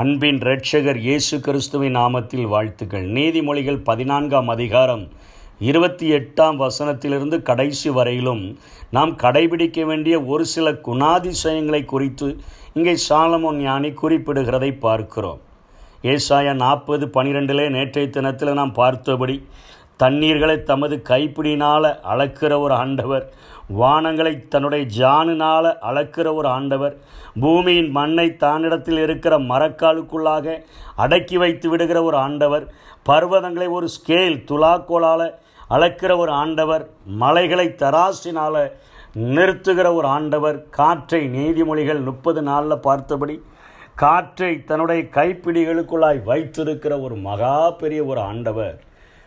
அன்பின் இரட்சகர் இயேசு கிறிஸ்துவின் நாமத்தில் வாழ்த்துக்கள். நீதிமொழிகள் பதினான்காம் அதிகாரம் இருபத்தி எட்டாம் வசனத்திலிருந்து கடைசி வரையிலும் நாம் கடைபிடிக்க வேண்டிய ஒரு சில குணாதிசயங்களை குறித்து இங்கே சாலமோன் ஞானி குறிப்பிடுகிறதை பார்க்கிறோம். ஏசாயா நாற்பது பனிரெண்டிலே நேற்றைய தினத்தில் நாம் பார்த்தபடி தண்ணீர்களை தமது கைப்பிடினால் அளக்கிற ஒரு ஆண்டவர் வானங்களை தன்னுடைய ஜானினால் அளக்கிற ஒரு ஆண்டவர் பூமியின் மண்ணை தானிடத்தில் இருக்கிற மரக்காலுக்குள்ளாக அடக்கி வைத்து விடுகிற ஒரு ஆண்டவர் பர்வதங்களை ஒரு ஸ்கேல் துலாக்கோளால் அளக்கிற ஒரு ஆண்டவர் மலைகளை தராசினால் நிறுத்துகிற ஒரு ஆண்டவர் காற்றை நீதிமொழிகள் முப்பது நாளில் பார்த்தபடி காற்றை தன்னுடைய கைப்பிடிகளுக்குள்ளாய் வைத்திருக்கிற ஒரு மகா பெரிய ஒரு ஆண்டவர்.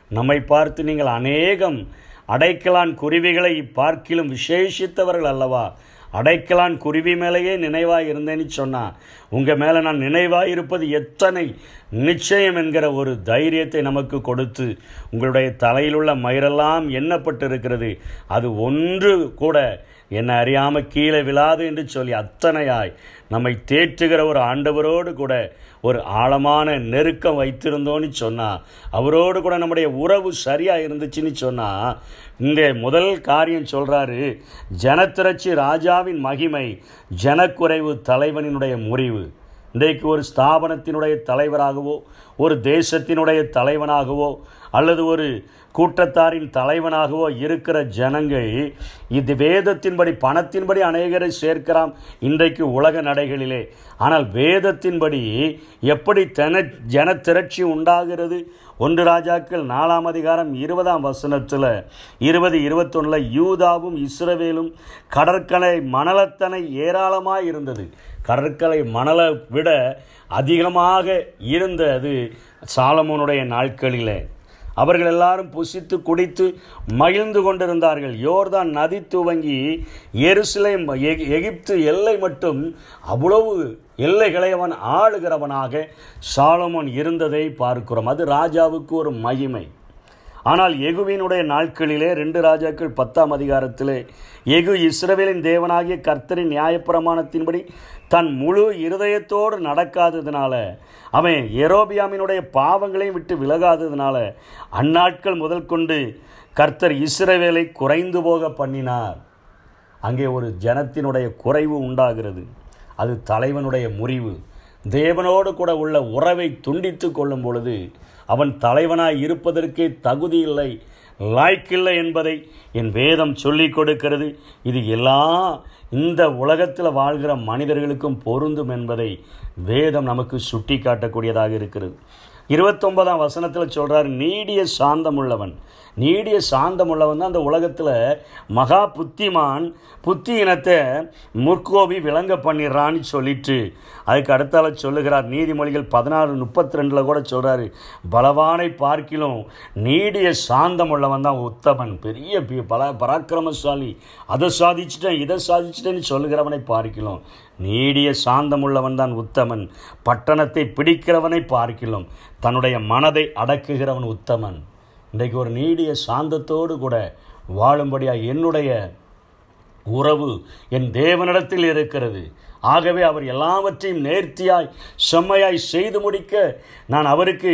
நம்மை பார்த்து நீங்கள் அநேகம் அடைக்கலான் குருவிகளை பார்க்கிலும் விசேஷித்தவர்கள் அல்லவா? அடைக்கலான் குருவி மேலேயே நினைவாக இருந்தேன்னு சொன்னால் உங்கள் மேலே நான் நினைவாக இருப்பது எத்தனை நிச்சயம் என்கிற ஒரு தைரியத்தை நமக்கு கொடுத்து உங்களுடைய தலையிலுள்ள மயிரெல்லாம் மயிரெல்லாம் எண்ணப்பட்டிருக்கிறது. அது ஒன்று கூட என்னை அறியாமல் கீழே விழாது என்று சொல்லி அத்தனையாய் நம்மை தேற்றுகிற ஒரு ஆண்டவரோடு கூட ஒரு ஆழமான நெருக்கம் வைத்திருந்தோன்னு சொன்னால் அவரோடு கூட நம்முடைய உறவு சரியாக இருந்துச்சுன்னு சொன்னால் இங்கே முதல் காரியம் சொல்கிறாரு ஜனத்திரட்சி ராஜாவின் மகிமை ஜனக்குறைவு தலைவனினுடைய முறிவு. இன்றைக்கு ஒரு ஸ்தாபனத்தினுடைய தலைவராகவோ ஒரு தேசத்தினுடைய தலைவனாகவோ அல்லது ஒரு கூட்டத்தாரின் தலைவனாகவோ இருக்கிற ஜனங்கள் இது வேதத்தின்படி பணத்தின்படி அநேகரை சேர்க்கலாம் இன்றைக்கு உலக நடைகளிலே. ஆனால் வேதத்தின்படி எப்படி தென ஜன திரட்சி உண்டாகிறது? ஒன்று ராஜாக்கள் நாலாம் அதிகாரம் இருபதாம் வசனத்தில் இருபது இருபத்தொன்னில் யூதாவும் இஸ்ரவேலும் கடற்கரை மணலத்தனை ஏராளமாக இருந்தது. கடற்கரை மணலை விட அதிகமாக இருந்தது சாலமோனுடைய நாட்களிலே. அவர்கள் எல்லாரும் புசித்து குடித்து மகிழ்ந்து கொண்டிருந்தார்கள். யோர்தான் நதி துவங்கி எருசலேம் எகி- எகிப்து எல்லை மட்டும் அவ்வளவு எல்லைகளை அவன் ஆளுகிறவனாக சாலமோன் இருந்ததை பார்க்கிறோம். அது ராஜாவுக்கு ஒரு மகிமை. ஆனால் எகுவினுடைய நாட்களிலே ரெண்டு ராஜாக்கள் பத்தாம் அதிகாரத்திலே எகு இஸ்ரவேலின் தேவனாகிய கர்த்தரின் நியாயப்பிரமாணத்தின்படி தன் முழு இருதயத்தோடு நடக்காததுனால அவன் எரோபியாமினுடைய பாவங்களையும் விட்டு விலகாததுனால அந்நாட்கள் முதல் கொண்டு கர்த்தர் இஸ்ரவேலை குறைந்து போக பண்ணினார். அங்கே ஒரு ஜனத்தினுடைய குறைவு உண்டாகிறது. அது தலைவனுடைய முறிவு. தேவனோடு கூட உள்ள உறவை துண்டித்து கொள்ளும் பொழுது அவன் தலைவனாய் இருப்பதற்கே தகுதி இல்லை லாய்க்கில்லை என்பதை என் வேதம் சொல்லிக் கொடுக்கிறது. இது எல்லா இந்த உலகத்தில் வாழ்கிற மனிதர்களுக்கும் பொருந்தும் என்பதை வேதம் நமக்கு சுட்டி காட்டக்கூடியதாக இருக்கிறது. இருபத்தொன்பதாம் வசனத்தில் சொல்கிறார் நீடிய சாந்தமுள்ளவன். நீடிய சாந்தமுள்ளவன் தான் அந்த உலகத்தில் மகா புத்திமான் புத்தி இனத்தை முற்கோபி விளங்க பண்ணிடுறான்னு சொல்லிட்டு. அதுக்கு அடுத்தால சொல்லுகிறார் நீதிமொழிகள் பதினாறு முப்பத்தி ரெண்டில் கூட சொல்கிறாரு பலவானை பார்க்கிலும் நீடிய சாந்தமுள்ளவன் தான் உத்தமன். பெரிய பல பராக்கிரமசாலி. அதை சாதிச்சிட்டேன் இதை சாதிச்சிட்டேன்னு சொல்லுகிறவனை பார்க்கிலும். நீடிய சாந்தமுள்ளவன் தான் உத்தமன். பட்டணத்தை பிடிக்கிறவனை பார்க்கிலும். தன்னுடைய மனதை அடக்குகிறவன் உத்தமன். இன்றைக்கு ஒரு நீடிய சாந்தத்தோடு கூட வாழும்படியாக என்னுடைய உறவு என் தேவனிடத்தில் இருக்கிறது. ஆகவே அவர் எல்லாவற்றையும் நேர்த்தியாய் செம்மையாய் செய்து முடிக்க நான் அவருக்கு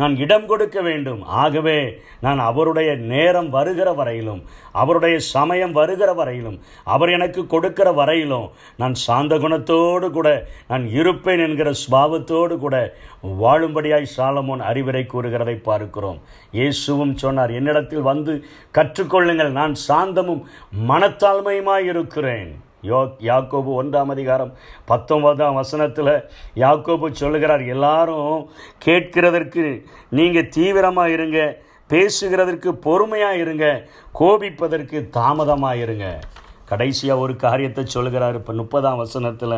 நான் இடம் கொடுக்க வேண்டும். ஆகவே நான் அவருடைய நேரம் வருகிற வரையிலும் அவருடைய சமயம் வருகிற வரையிலும் அவர் எனக்கு கொடுக்கிற வரையிலும் நான் சாந்த குணத்தோடு கூட நான் இருப்பேன் என்கிற ஸ்பாவத்தோடு கூட வாழும்படியாய் சாலமோன் அறிவுரை கூறுகிறதை பார்க்கிறோம். இயேசுவும் சொன்னார் என்னிடத்தில் வந்து கற்றுக்கொள்ளுங்கள். நான் சாந்தமும் மனத்தாழ்மையுமாய் இருக்கிறேன் யோ யாக்கோபு ஒன்றாம் அதிகாரம் பத்தொன்பதாம் வசனத்தில் யாக்கோபு சொல்லுகிறார் எல்லாரும் கேட்கிறதற்கு நீங்கள் தீவிரமாக இருங்க பேசுகிறதற்கு பொறுமையாக இருங்க கோபிப்பதற்கு தாமதமாக இருங்க. கடைசியாக ஒரு காரியத்தை சொல்லுகிறார் இப்போ முப்பதாம் வசனத்தில்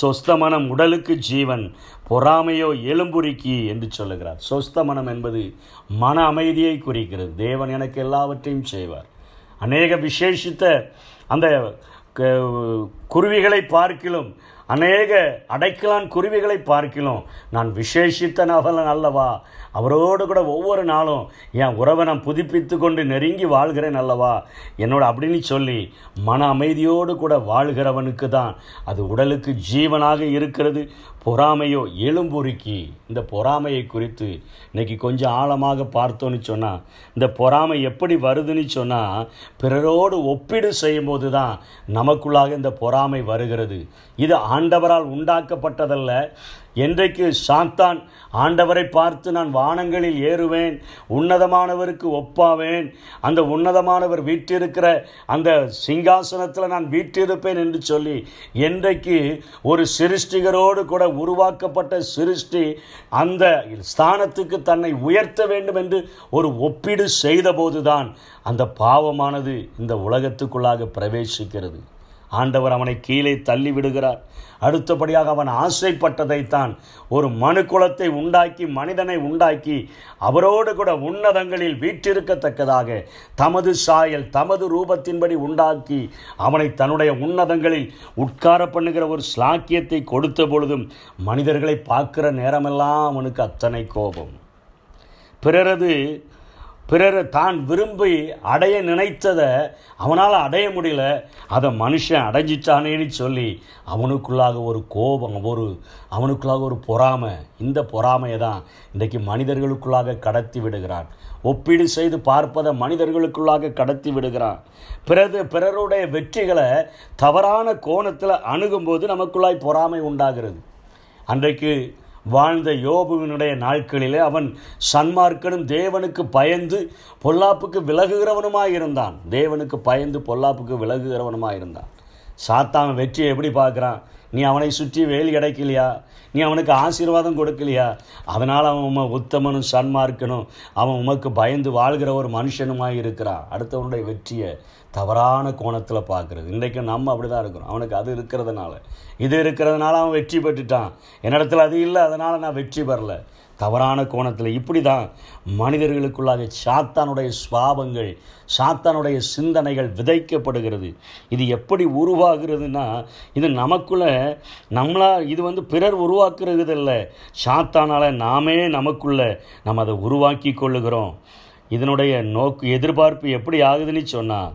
சொஸ்த மனம் உடலுக்கு ஜீவன் பொறாமையோ எலும்புரிக்கி என்று சொல்லுகிறார். சொஸ்த மனம் என்பது மன அமைதியை குறிக்கிறது. தேவன் எனக்கு எல்லாவற்றையும் செய்வார். அநேக விசேஷித்த அந்த குருவிகளை பார்க்கிலும் அநேக அடைக்கலான் குருவிகளை பார்க்கலாம் நான் விசேஷித்த நபலன் அல்லவா? அவரோடு கூட ஒவ்வொரு நாளும் என் உறவை நான் புதுப்பித்து கொண்டு நெருங்கி வாழ்கிறேன் அல்லவா? என்னோட அப்படின்னு சொல்லி மன அமைதியோடு கூட வாழ்கிறவனுக்கு தான் அது உடலுக்கு ஜீவனாக இருக்கிறது. பொறாமையோ எலும்புருக்கி இந்த பொறாமையை குறித்து இன்னைக்கு கொஞ்சம் ஆழமாக பார்த்தோன்னு சொன்னால் இந்த பொறாமை எப்படி வருதுன்னு சொன்னால் பிறரோடு ஒப்பீடு செய்யும்போது தான் நமக்குள்ளாக இந்த பொறாமை வருகிறது. இது ஆண்டவரால் உண்டாக்கப்பட்டதல்ல. என்றைக்கு சாத்தான் ஆண்டவரை பார்த்து நான் வானங்களில் ஏறுவேன் உன்னதமானவருக்கு ஒப்பாவேன் அந்த உன்னதமானவர் வீற்றிருக்கிற அந்த சிங்காசனத்தில் நான் வீற்றிருப்பேன் என்று சொல்லி என்றைக்கு ஒரு சிருஷ்டிகரோடு கூட உருவாக்கப்பட்ட சிருஷ்டி அந்த ஸ்தானத்துக்கு தன்னை உயர்த்த வேண்டும் என்று ஒரு ஒப்பீடு செய்தபோதுதான் அந்த பாவமானது இந்த உலகத்துக்குள்ளாக பிரவேசிக்கிறது. ஆண்டவர் அவனை கீழே தள்ளி விடுகிறார் அடுத்தபடியாக அவன் ஆசைப்பட்டதைத்தான் ஒரு மனு குலத்தை உண்டாக்கி மனிதனை உண்டாக்கி அவரோடு கூட உன்னதங்களில் வீற்றிருக்கத்தக்கதாக தமது சாயல் தமது ரூபத்தின்படி உண்டாக்கி அவனை தன்னுடைய உன்னதங்களில் உட்கார பண்ணுகிற ஒரு ஸ்லாக்கியத்தை கொடுத்த பொழுதும் மனிதர்களை பார்க்கிற நேரமெல்லாம் அவனுக்கு அத்தனை கோபம். பிறரது பிறரை தான் விரும்பி அடைய நினைத்ததை அவனால் அடைய முடியல. அதை மனுஷன் அடைஞ்சிட்டானேன்னு சொல்லி அவனுக்குள்ளாக ஒரு கோபம் ஒரு அவனுக்குள்ளாக ஒரு பொறாமை. இந்த பொறாமையை தான் இன்றைக்கு மனிதர்களுக்குள்ளாக கடத்தி விடுகிறான். ஒப்பீடு செய்து பார்ப்பதை மனிதர்களுக்குள்ளாக கடத்தி விடுகிறான். பிறகு பிறருடைய வெற்றிகளை தவறான கோணத்தில் அணுகும்போது நமக்குள்ளாய் பொறாமை உண்டாகிறது. அன்றைக்கு வாழ்ந்த யோபுவினுடைய நாட்களிலே அவன் சன்மார்க்கனும் தேவனுக்கு பயந்து பொல்லாப்புக்கு விலகுகிறவனுமாக இருந்தான் தேவனுக்கு பயந்து பொல்லாப்புக்கு விலகுகிறவனுமாக இருந்தான் சாத்தான் வெற்றியை எப்படி பார்க்குறான்? நீ அவனை சுற்றி வேலி கிடைக்கலையா நீ அவனுக்கு ஆசீர்வாதம் கொடுக்கலையா? அதனால் அவன் உம உத்தமனும் சன்மார்க்கனும் அவன் உமக்கு பயந்து வாழ்கிற ஒரு மனுஷனுமாய் இருக்கிறான். அடுத்தவனுடைய வெற்றியை தவறான கோணத்தில் பார்க்குறது. இன்றைக்கு நம்ம அப்படி தான் இருக்கிறோம். அவனுக்கு அது இருக்கிறதுனால. இது இருக்கிறதுனால அவன் வெற்றி பெற்றுட்டான். என்னிடத்துல அது இல்லை அதனால் நான் வெற்றி பெறல. தவறான கோணத்தில் இப்படி தான் மனிதர்களுக்குள்ளாக சாத்தானுடைய சுவாபங்கள் சாத்தானுடைய சிந்தனைகள் விதைக்கப்படுகிறது. இது எப்படி உருவாகிறதுனா இது நமக்குள்ள நம்மளா இது வந்து பிறர் உருவாக்குறது இல்லை சாத்தானால் நாமே நமக்குள்ள நம்ம அதை உருவாக்கி கொள்ளுகிறோம். இதனுடைய நோக்கு எதிர்பார்ப்பு எப்படி ஆகுதுன்னு சொன்னால்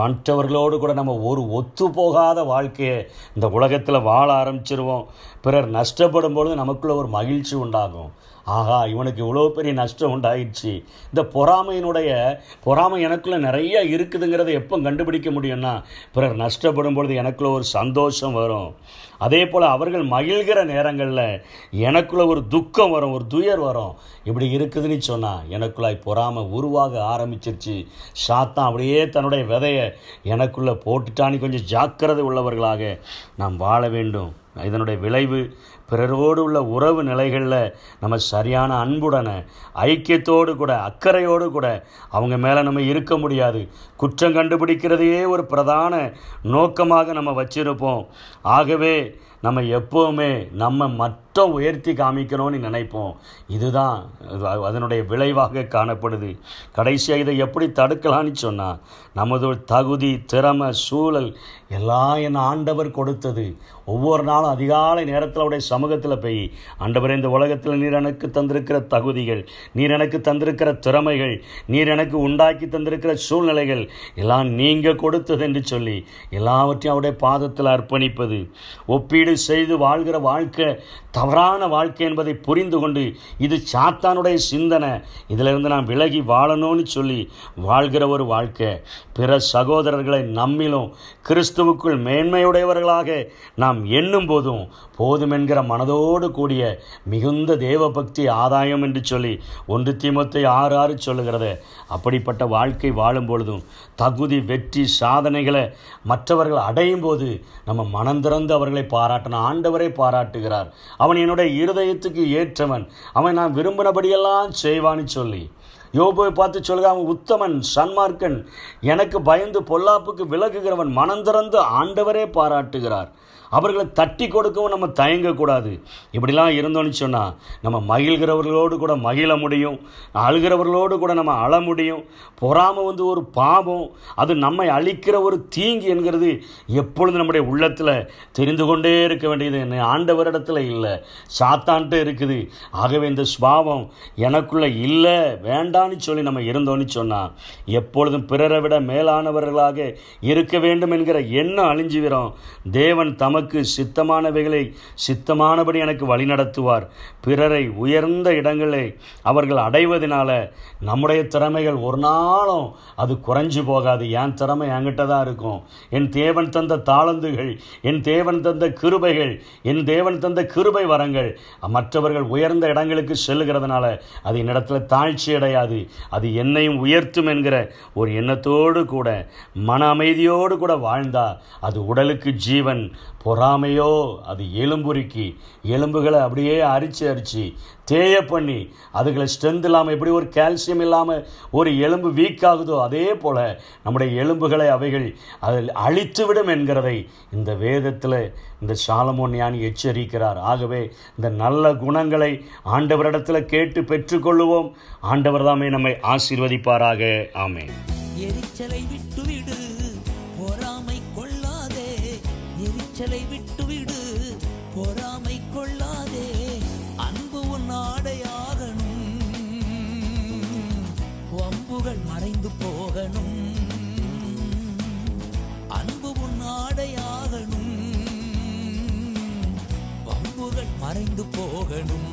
மற்றவர்களோடு கூட நம்ம ஒரு ஒத்து போகாத வாழ்க்கையை இந்த உலகத்தில் வாழ ஆரம்பிச்சிருவோம். பிறர் நஷ்டப்படும் பொழுது நமக்குள்ள ஒரு மகிழ்ச்சி உண்டாகும். ஆகா இவனுக்கு இவ்வளோ பெரிய நஷ்டம் உண்டாயிடுச்சு. இந்த பொறாமையினுடைய பொறாமை எனக்குள்ளே நிறைய இருக்குதுங்கிறத எப்போ கண்டுபிடிக்க முடியும்னா பிறர் நஷ்டப்படும் பொழுது எனக்குள்ள ஒரு சந்தோஷம் வரும். அதே போல் அவர்கள் மகிழ்கிற நேரங்களில் எனக்குள்ள ஒரு துக்கம் வரும் ஒரு துயர் வரும். இப்படி இருக்குதுன்னு சொன்னால் எனக்குள்ளாய் பொறாமை உருவாக ஆரம்பிச்சிருச்சு. சாத்தான் அப்படியே தன்னுடைய விதையை எனக்குள்ளே போட்டுட்டான்னு கொஞ்சம் ஜாக்கிரதை உள்ளவர்களாக நாம் வாழ வேண்டும். இதனுடைய விளைவு பிறரோடு உள்ள உறவு நிலைகளில் நம்ம சரியான அன்புடன ஐக்கியத்தோடு கூட அக்கறையோடு கூட அவங்க மேலே நம்ம இருக்க முடியாது. குற்றம் கண்டுபிடிக்கிறதையே ஒரு பிரதான நோக்கமாக நம்ம வச்சிருப்போம். ஆகவே நம்ம எப்போவுமே நம்ம மற்ற உயர்த்தி காமிக்கணும்னு நினைப்போம். இதுதான் அதனுடைய விளைவாக காணப்படுது. கடைசியாக இதை எப்படி தடுக்கலான்னு சொன்னால் நமது தகுதி திறமை சூழல் எல்லாம் என் ஆண்டவர் கொடுத்தது. ஒவ்வொரு நாளும் அதிகாலை நேரத்தில் அவருடைய சமூகத்தில் போய் ஆண்டவரே இந்த உலகத்தில் நீர் எனக்கு தந்திருக்கிற தகுதிகள் நீர் எனக்கு தந்திருக்கிற திறமைகள் நீர் எனக்கு உண்டாக்கி தந்திருக்கிற சூழ்நிலைகள் எல்லாம் நீங்கள் கொடுத்தது என்று சொல்லி எல்லாவற்றையும் அவருடைய பாதத்தில் அர்ப்பணிப்பது. ஒப்பீடு செய்து வாழ்கிற வாழ்க்கை தவறான வாழ்க்கை என்பதை புரிந்து கொண்டு இது சாத்தானுடைய சிந்தனை. இதிலிருந்து நாம் விலகி வாழணும்னு சொல்லி வாழ்கிற ஒரு வாழ்க்கை. பிற சகோதரர்களை நம்மிலும் கிறிஸ்துவுக்குள் மேன்மையுடையவர்களாக நாம் எண்ணும் போதும் போதும் என்கிற மனதோடு கூடிய மிகுந்த தேவபக்தி ஆதாயம் என்று சொல்லி ஒன்று தீமத்தை ஆறு ஆறு சொல்லுகிறது. அப்படிப்பட்ட வாழ்க்கை வாழும் பொழுதும் தகுதி வெற்றி சாதனைகளை மற்றவர்கள் அடையும் போது நம்ம மனம் திறந்து அவர்களை பாராட்டின ஆண்டவரை பாராட்டுகிறார். அவன் என்னுடைய இருதயத்துக்கு ஏற்றவன். அவன் நான் விரும்பினபடியெல்லாம் செய்வான்னு சொல்லி. யோபுவை பார்த்து சொல்லுங்க அவன் உத்தமன் சன்மார்க்கன். எனக்கு பயந்து பொல்லாப்புக்கு விலகுகிறவன் மனந்திறந்து ஆண்டவரே பாராட்டுகிறார். அவர்களை தட்டி கொடுக்கவும் நம்ம தயங்கக்கூடாது. இப்படிலாம் இருந்தோம்னு சொன்னால் நம்ம மகிழ்கிறவர்களோடு கூட மகிழ முடியும். அழுகிறவர்களோடு கூட நம்ம அழ முடியும். பொறாமை வந்து ஒரு பாவம். அது நம்மை அழிக்கிற ஒரு தீங்கு என்கிறது எப்பொழுது நம்முடைய உள்ளத்தில் தெரிந்து கொண்டே இருக்க வேண்டியது. என்ன ஆண்டவரிடத்தில் இல்லை. சாத்தான்ட்டு இருக்குது. ஆகவே இந்த சுபாவம் எனக்குள்ளே இல்லை வேண்டான்னு சொல்லி நம்ம இருந்தோன்னு சொன்னால் எப்பொழுதும் பிறரை விட மேலானவர்களாக இருக்க வேண்டும் என்கிற எண்ணம் அழிஞ்சுகிறோம் தேவன் தமக்கு சித்தமானவைகளை சித்தமானபடி எனக்கு வழிநடத்துவார். பிறரை உயர்ந்த இடங்களை அவர்கள் அடைவதனால நம்முடைய திறமைகள் ஒரு நாளும் அது குறைஞ்சு போகாது. என் திறமை என்கிட்ட தான் இருக்கும். என் தேவன் தந்த தாளந்துகள் என் தேவன் தந்த கிருபைகள் என் தேவன் தந்த கிருபை வரங்கள் மற்றவர்கள் உயர்ந்த இடங்களுக்கு செல்லுகிறதுனால அது என்னிடத்தில் தாழ்ச்சி அடையாது. அது என்னையும் உயர்த்தும் என்கிற ஒரு எண்ணத்தோடு கூட மன அமைதியோடு கூட வாழ்ந்தா அது உடலுக்கு ஜீவன் பொறாமையோ அது எலும்புருக்கி. எலும்புகளை அப்படியே அரிச்சு அரிச்சு தேய பண்ணி அதுகளை ஸ்ட்ரென்த் இல்லாமல் எப்படி ஒரு கால்சியம் இல்லாமல் ஒரு எலும்பு வீக் ஆகுதோ அதே போல் நம்முடைய எலும்புகளை அவைகள் அதில் அழித்துவிடும் என்கிறதை இந்த வேதத்தில் இந்த சாலமோன் ஞானி எச்சரிக்கிறார். ஆகவே இந்த நல்ல குணங்களை ஆண்டவரிடத்தில் கேட்டு பெற்றுக்கொள்ளுவோம். ஆண்டவர் தாமே நம்மை ஆசீர்வதிப்பாராக. ஆமே எரிச்சலை எரிச்சலை விட்டுவிடு. பொறாமை கொள்ளாதே. அன்பு உன் ஆடையாகணும் வம்புகள் மறைந்து போகணும். அன்பு உன் ஆடையாகணும் வம்புகள் மறைந்து போகணும்.